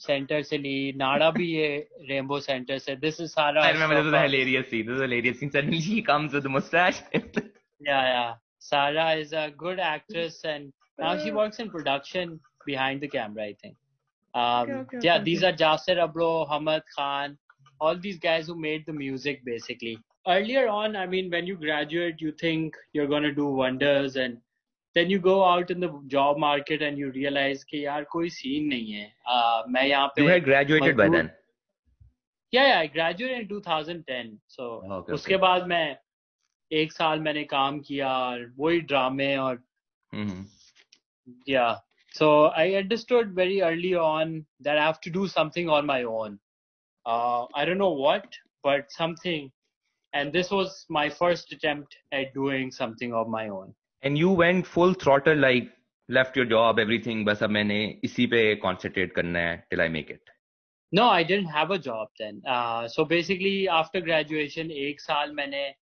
सेंटर से ली नाड़ा भी ये रेनबो सेंटर से दिस इज सारा I remember this was a stuff. hilarious scene. This was a hilarious scene. Suddenly she comes with a mustache. Yeah, yeah. Sarah is a good actress and now she works in production behind the camera, I think. Um, okay, yeah, okay, these are Jasir Abro, Hamad Khan, all these guys who made the music basically. Earlier on, I mean, when you graduate, you think you're going to do wonders and then you go out in the job market and you realize कि यार कोई scene नहीं है uh, मैं यहाँ पे you had graduated by मजदूर- then. Yeah, yeah, I graduated in 2010. So Okay, उसके okay. बाद मैं एक साल मैंने काम किया और वही ड्रामे और hmm yeah. So I understood very early on that I have to do something on my own. Uh, I don't know what, but something. And this was my first attempt at doing something of my own. And you went full throttle, like left your job, everything. बस अब मैंने इसी पे concentrate करना है till I make it. No, I didn't have a job then. Uh, so basically, after graduation, एक साल मैंने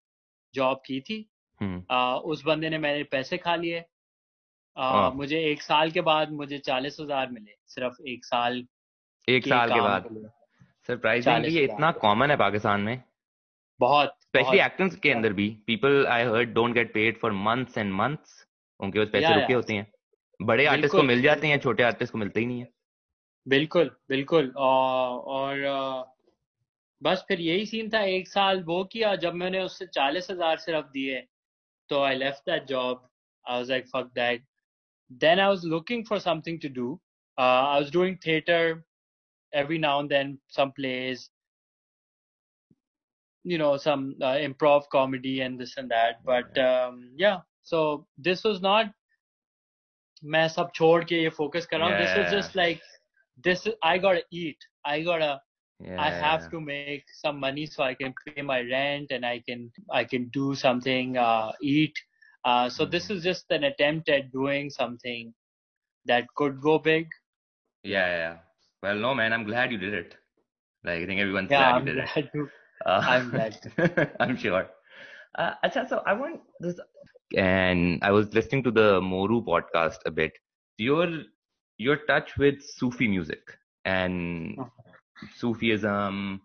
job की थी. Hmm. uh, उस बंदे ने मेरे पैसे खा लिए uh, हाँ। मुझे एक साल के बाद मुझे चालीस हजार मिले सिर्फ एक साल एक के साल के काम बाद के लिए। सरप्राइजिंगली ये इतना कॉमन है पाकिस्तान में। बहुत स्पेशली एक्टर्स के अंदर भी। People I heard don't get paid for months and months उनके पास पैसे रुके होते हैं। बड़े आर्टिस्ट को मिल जाते हैं छोटे आर्टिस्ट को मिलते ही नहीं है। बिल्कुल बिल्कुल। और और बस फिर यही सीन था एक साल वो किया जब मैंने उससे चालीस हज़ार सिर्फ़ दिए। तो I left that job I was like fuck that then I was looking for something to do I was doing theatre every now and then some plays you know some uh, improv comedy and this and that but um, yeah so this was not मैं सब छोड़ के ये focus कर रहा हूँ this was Yeah. just like this I gotta eat I gotta Yeah, I have yeah. to make some money so I can pay my rent and I can I can do something uh, eat uh, so this Mhm. is just an attempt at doing something that could go big yeah yeah well no man i'm glad you did it like i think everyone's yeah glad I'm you did it glad to Uh, I'm glad I'm sure. Uh, acha, so I want this, and I was listening to the Mooroo podcast a bit. Your your touch with Sufi music and Sufism,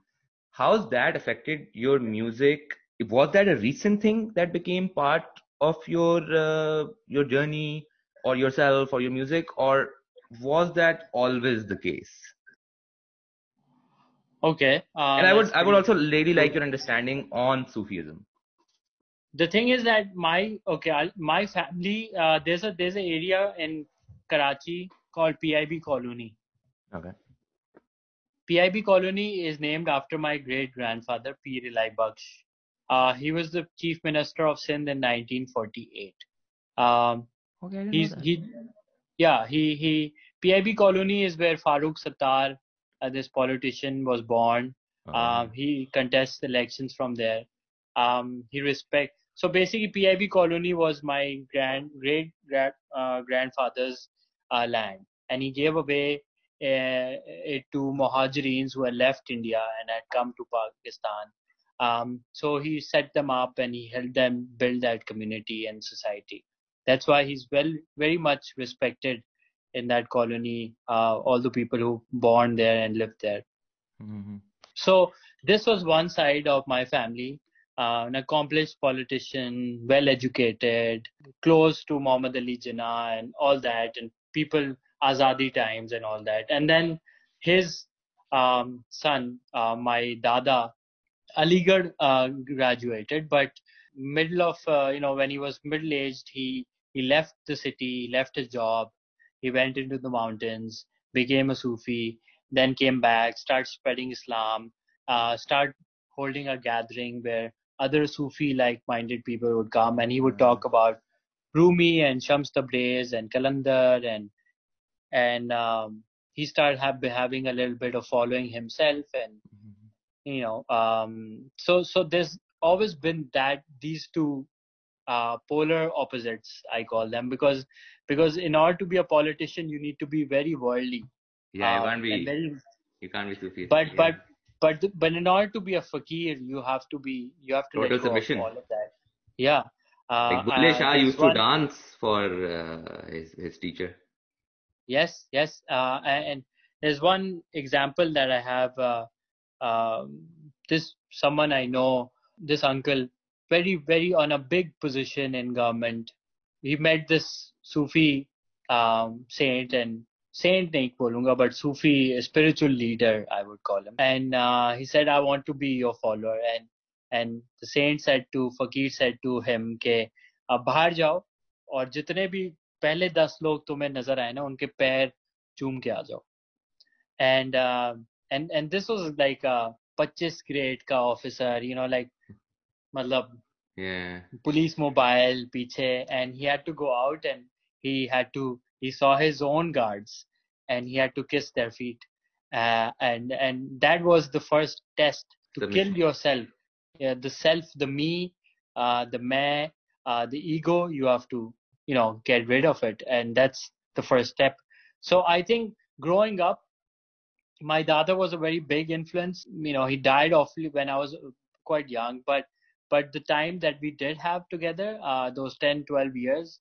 how's that affected your music? Was that a recent thing that became part of your uh, your journey or yourself or your music, or was that always the case? Okay. Uh, and I would I would also really like your understanding on Sufism. The thing is that my okay, I'll, my family uh, there's a there's an area in Karachi called PIB Colony. Okay. PIB Colony is named after my great grandfather Pir Ilahi Baksh. Uh, he was the chief minister of Sindh in 1948. Um, Okay, I didn't he's know that. he yeah he he PIB Colony is where Farooq Sattar, uh, this politician, was born. Oh, Um, he contests elections from there. Um, he respect. So basically, PIB colony was my grand great grand, uh, grandfather's uh, land, and he gave away uh, it to Muhajireens who had left India and had come to Pakistan. Um, so he set them up and he helped them build that community and society. That's why he's well, very much respected in that colony. Uh, all the people who born there and lived there. Mm-hmm. So this was one side of my family. Uh, an accomplished politician, well educated, close to Muhammad Ali Jinnah and all that, and people Azadi times and all that. And then his um, son, uh, my dada, Aligarh uh, graduated, but middle of uh, you know when he was middle aged, he he left the city, he left his job, he went into the mountains, became a Sufi, then came back, started spreading Islam, uh, start holding a gathering where other Sufi like minded people would come and he would talk about Rumi and Shams Tabriz and Kalandar and and um, he started have, having a little bit of following himself and you know um, so so there's always been that these two uh, polar opposites i call them because because in order to be a politician you need to be very worldly Yeah, you uh, can't be very, you can't be Sufi. but yeah. but but but in order to be a fakir you have to be you have to Total let go submission. of all of that yeah uh, like uh, Shah used to one- dance for uh, his his teacher. Yes, yes. Uh, and there's one example that I have. Uh, um, this someone I know, this uncle, very, very on a big position in government. He met this Sufi um, saint and saint nahi bolunga, but Sufi spiritual leader, I would call him. And uh, he said, I want to be your follower. And and the saint said to Fakir said to him के अब बाहर जाओ और जितने भी पहले दस लोग तुम्हें नजर आए ना उनके पैर चूम के आ जाओ and and and this was like पच्चीस ग्रेड का officer you know like matlab, yeah. police mobile piche, and he had to go out and he had to he saw his own guards and he had to kiss their feet. Uh, and and that was the first test to the kill me. yourself. Yeah, the self the me uh, the me uh, the ego you have to you know get rid of it. And that's the first step. So i think growing up my dad was a very big influence. You know he died awfully when i was quite young but but the time that we did have together uh, those 10 12 years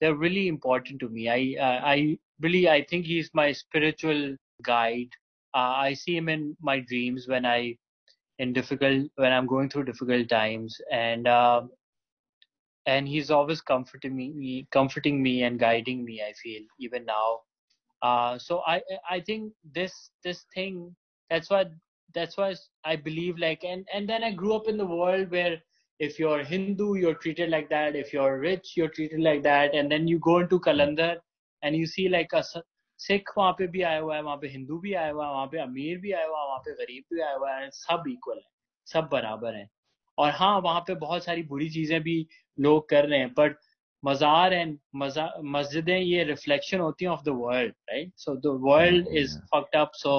they're really important to me. I uh, i really i think he's my spiritual guide. Uh, i see him in my dreams when i in difficult when i'm going through difficult times. And uh, and he's always comforting me, comforting me and guiding me i feel even now. Uh, so i i think this this thing that's why that's why i believe like and and then i grew up in the world where if you're hindu you're treated like that if you're rich you're treated like that and then you go into kalandar and you see like a S- Sikh वहाँ पे भी आया हुआ है वहाँ पे हिंदू भी आया हुआ है वहाँ पे अमीर भी आया हुआ है वहाँ पे गरीब भी आया हुआ है सब इक्वल है सब बराबर हैं और हाँ वहाँ पे बहुत सारी बुरी चीजें भी लोग कर रहे हैं बट मजार एंड मस्जिदें ये रिफ्लेक्शन होती हैं of the world right so the world is Yeah. fucked up so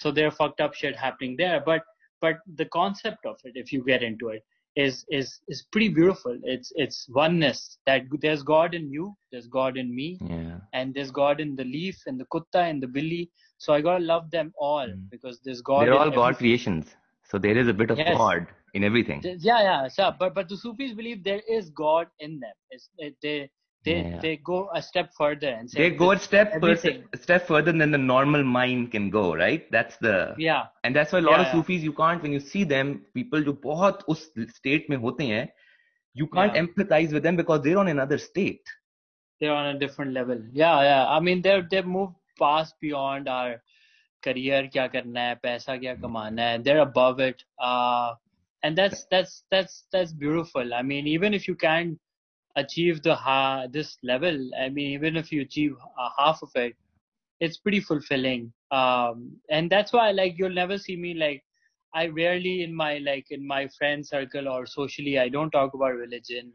so there are fucked up shit happening there but but the concept of it if you get into it is is is pretty beautiful it's it's oneness that there's god in you there's god in me Yeah. and there's god in the leaf and the kutta and the billy so i gotta love them all Mm. because there's god They're all God creations. So there is a bit of Yes. God in everything. Yeah yeah so, but but the sufis believe there is god in them it's, it, they they yeah. they go a step further and say they go a step further step further than the normal mind can go right? That's the yeah. And that's why a lot yeah, of sufis you can't when you see them people jo bahut us state mein hote hain you can't yeah. empathize with them because they're on another state. They're on a different level. Yeah yeah. I mean they've they move past beyond our career kya karna hai paisa kya hmm. kamana hai they're above it. Uh and that's that's that's that's beautiful. I mean even if you can't achieve the uh, this level i mean even if you achieve uh, half of it it's pretty fulfilling um, and that's why like you'll never see me like i rarely in my like in my friend circle or socially i don't talk about religion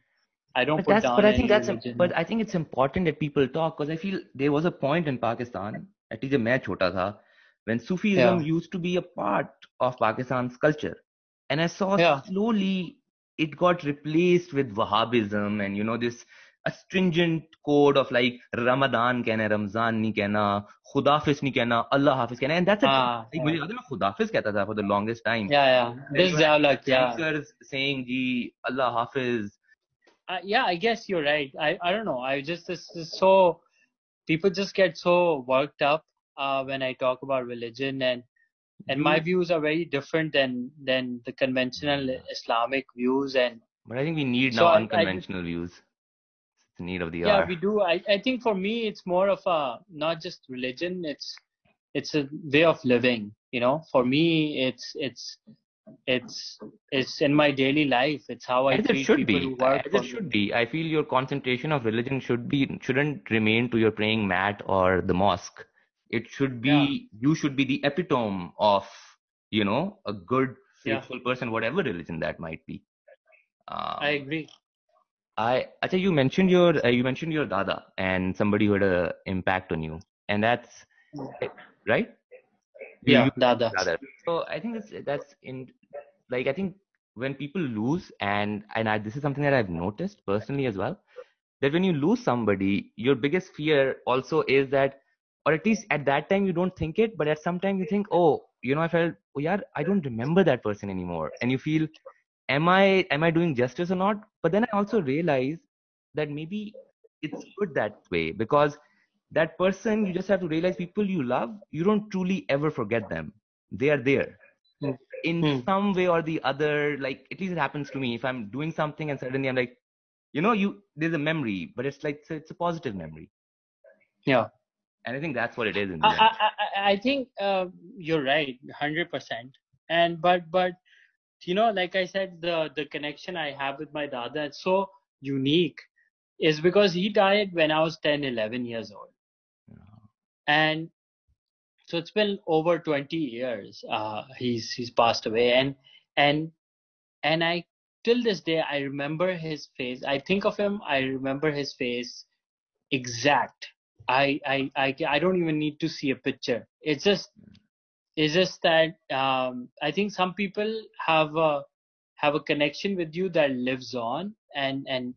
i don't but put down but i think that's religion. but i think it's important that people talk because i feel there was a point in pakistan at least main chota when sufism yeah. used to be a part of pakistan's culture and i saw yeah. slowly it got replaced with Wahhabism and you know this a stringent code of like Ramadan कहना Ramzan नहीं कहना खुदाफिज नहीं कहना Allah हाफिज कहना and that's it हाँ, like, मुझे याद है मैं खुदाफिज कहता था for the longest time yeah yeah this dialogue yeah Speakers saying ji Allah hafiz uh, yeah I guess you're right I I don't know I just this is so people just get so worked up uh, when I talk about religion and and You- my hmm. views are very different than than the conventional Islamic views and but I think we need So now I- I unconventional views it's the need of the yeah hour we do I, I think for me it's more of a not just religion it's it's a way of living you know for me it's it's it's it's in my daily life it's how i As it treat should people be. who work As it me. should be. I feel your concentration of religion should be shouldn't remain to your praying mat or the mosque. It should be you should be the epitome of you know a good Yeah. faithful person, whatever religion that might be. Um, i agree I Acha, you mentioned your uh, you mentioned your dada and somebody who had a impact on you, and that's right. Yeah you- dada rather. So I think that's that's in like I think when people lose and and I, this is something that I've noticed personally as well that when you lose somebody, your biggest fear also is that, or at least at that time you don't think it, but at some time you think, oh, you know, I felt, oh yeah, I don't remember that person anymore, and you feel, am I am I doing justice or not? But then I also realize that maybe it's good that way because that person you just have to realize people you love you don't truly ever forget them they are there Hmm. in Hmm. some way or the other like at least it happens to me if i'm doing something and suddenly i'm like you know you there's a memory but it's like it's a, it's a positive memory yeah and i think that's what it is in I. I, I- I think uh, you're right 100% and but but you know like i said the the connection i have with my dada it's so unique is because he died when i was 10 11 years old. And so it's been over 20 years uh, he's he's passed away. And and and i till this day i remember his face. I think of him i remember his face exact i i i, I don't even need to see a picture it's just it's just that um, i think some people have a have a connection with you that lives on and and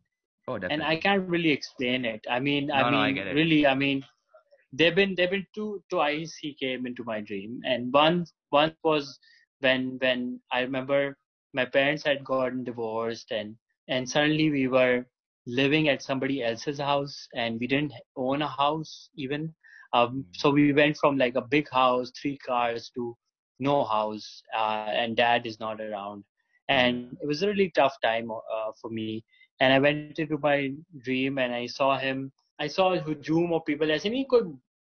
oh and I can't really explain it. I mean, I No, no, I mean, get it. really, I mean, they've been they've been two twice he came into my dream, and one one was when when I remember my parents had gotten divorced, and and suddenly we were living at somebody else's house, and we didn't own a house even. Um, so we went from like a big house, three cars, to no house, uh, and dad is not around, and it was a really tough time uh, for me and I went into my dream and I saw him. I saw a hujoom of people. ऐसे नहीं कोई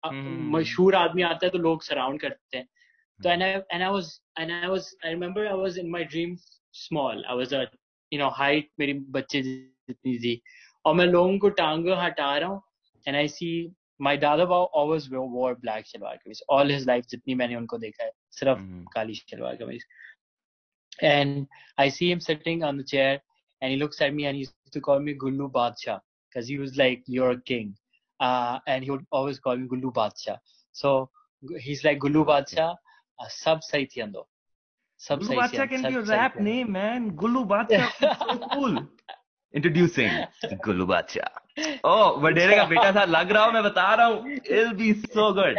अ, Hmm. मशहूर आदमी आता है तो लोग surround करते हैं. So and I and I was and I was I remember I was in my dream small. I was a you know height मेरी बच्चे जितनी थी और मैं लोगों को टांग हटा रहा हूँ एंड आई सी माई दादा बाव ऑलवेज वोर ब्लैक शलवार कमीज ऑल हिज लाइफ जितनी मैंने उनको देखा है सिर्फ़ mm-hmm. Kali shalwar kameez and I see him sitting on the chair and he looks at me and he used to call me Gullu Badshah he was like, "You're a king," uh, and he would always call me Gullu Badshah. So he's like Gullu Badshah, uh, sab sahi thi ando. Sab Gullu Badshah can be a rap name, man. Gullu Badshah, so cool. Introducing Gulu Badshah. Oh, वडेरे का बेटा था लग रहा हूँ मैं बता रहा हूँ. It'll be so good.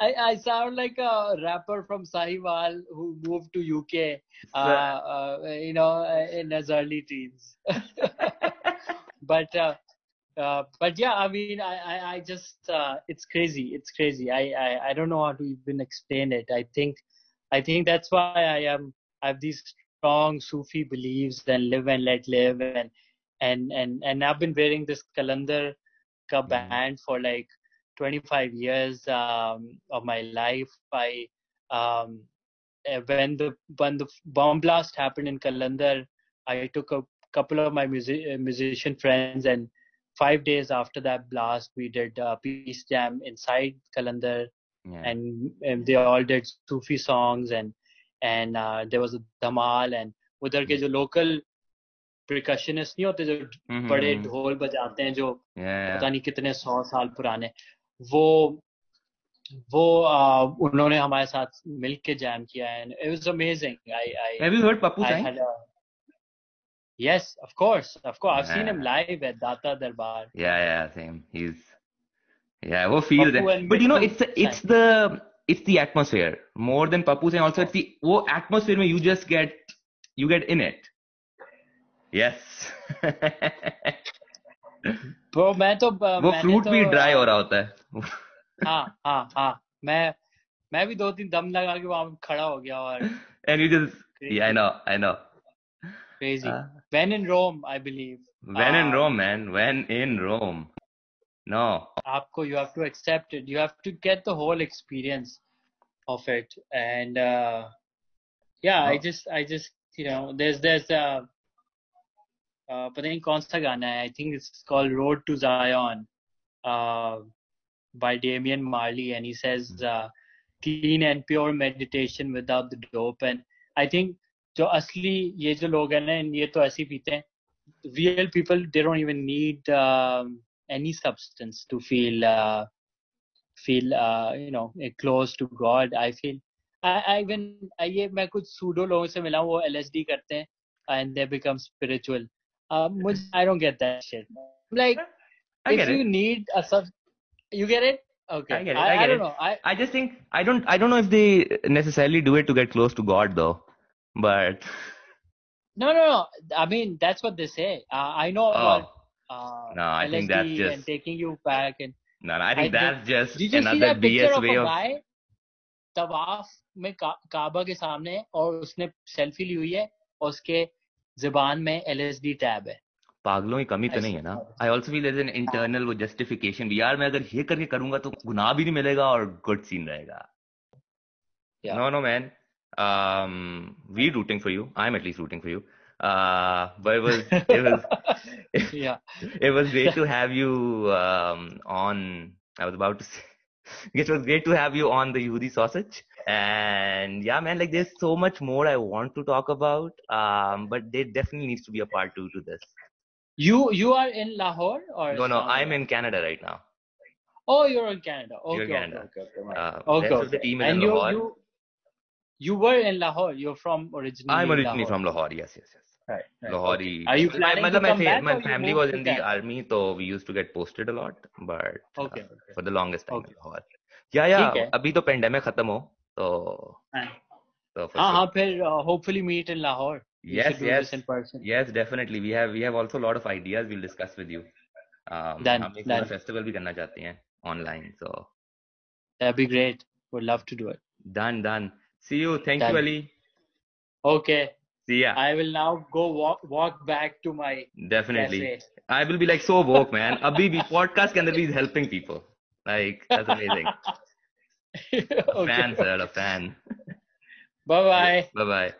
I, I sound like a rapper from Sahiwal who moved to UK, uh, uh, you know, in his early teens. but uh, uh, but yeah, I mean, I I, I just uh, it's crazy, it's crazy. I, I I don't know how to even explain it. I think I think that's why I am I have these strong Sufi beliefs and live and let live and and and and I've been wearing this Kalandar ka Mhm. band for like 25 years um, of my life. I um, uh, when the when the bomb blast happened in Kalandar, I took a couple of my music, uh, musician friends and five days after that blast, we did a peace jam inside Kalandar Yeah. and, and they all did Sufi songs and and there was dhamaal and उधर के जो local प्रिकॉशनिस्ट नहीं होते जो बड़े ढोल बजाते हैं जो पता नहीं कितने सौ साल पुराने वो वो उन्होंने हमारे साथ मिलके जैम किया है it was amazing I I have you heard Pappu Sain yes of course of course I seen him live at Data Darbar yeah yeah same he is yeah वो feel but you know it's it's the it's the atmosphere more than Papu saying. Also, it's the वो atmosphere में you just get you get in it. Yes. Bro, मैं तो वो मैंने fruit तो भी dry हो रहा होता है हाँ हाँ हाँ मैं मैं भी दो तीन दम लगा के वहां पे खड़ा हो गया और and you just yeah I know I know crazy. Uh, When in Rome, I believe. when in Uh, Rome man when in Rome no आपको you have to accept it. You have to get the whole experience of it. And uh, yeah, I Oh. just I just you know there's there's uh, uh पता नहीं कौन सा गाना है. I think it's called Road to Zion uh, by Damian Marley, and he says uh, clean and pure meditation without the dope. And I think जो असली ये जो लोग हैं ना ये तो ऐसे ही पीते हैं. Real people they don't even need um, any substance to feel uh, feel uh, you know close to God. I feel I, I even I, ये मैं कुछ सूडो लोगों से मिला हूँ, वो LSD करते हैं and they become spiritual. Uh, मुझे I don't get that shit. Like I if get you it need a sub, you get it. Okay, I get it, I, I get don't it. know. I I just think I don't I don't know if they necessarily do it to get close to God though but no no no. I mean that's what they say. Uh, I know about oh uh, No, I LSD think that's and just- taking you back and no, no I think I that's just Did another that BS of way of guy तवाफ में का, काबा के सामने और उसने selfie ली हुई है और उसके ज़ुबान में एलएसडी टैब है पागलों की कमी तो नहीं है ना I also feel as an internal वो जस्टिफिकेशन यार मैं अगर ये करके करूँगा तो गुनाह भी नहीं मिलेगा और गुड सीन रहेगा no man um we rooting for you i'm at least rooting for you uh but it was it was yeah. it was great to have you um on i was about to say it was great to have you on the Yehudi sausage. And yeah man like there's so much more i want to talk about um but there definitely needs to be a part two to this. You you are in Lahore or no no i'm in canada right now. Oh you're in Canada. Okay You're in okay, Canada. okay, okay, right. uh, okay, of the team is and in you lahore. you you were in Lahore you're from originally i'm originally Lahore. from lahore yes yes yes right, right. Lahore. okay. are you planning my, to my, come fa- back my or you family moved was to in the Canada? army, so we used to get posted a lot. But uh, okay, okay. for the longest time Okay. in Lahore. Yeah, yeah. ठीक है। अभी तो pandemic खत्म हो तो हाँ तो for हाँ sure. हाँ फिर uh, hopefully meet in Lahore we Yes, should do yes. this in person Yes, definitely. We have we have also a lot of ideas we'll discuss with you. Um, Done, हम एक पूरा done. Festival भी करना चाहते हैं online. So that'd be great would love to do it done, done. See you. Thank you, Ali. Okay. See ya. I will now go walk walk back to my definitely. Cafe. I will be like so woke, man. Abhi be podcast can be helping people. Like that's amazing. okay. A fan, sir. A fan. Bye bye. Bye bye.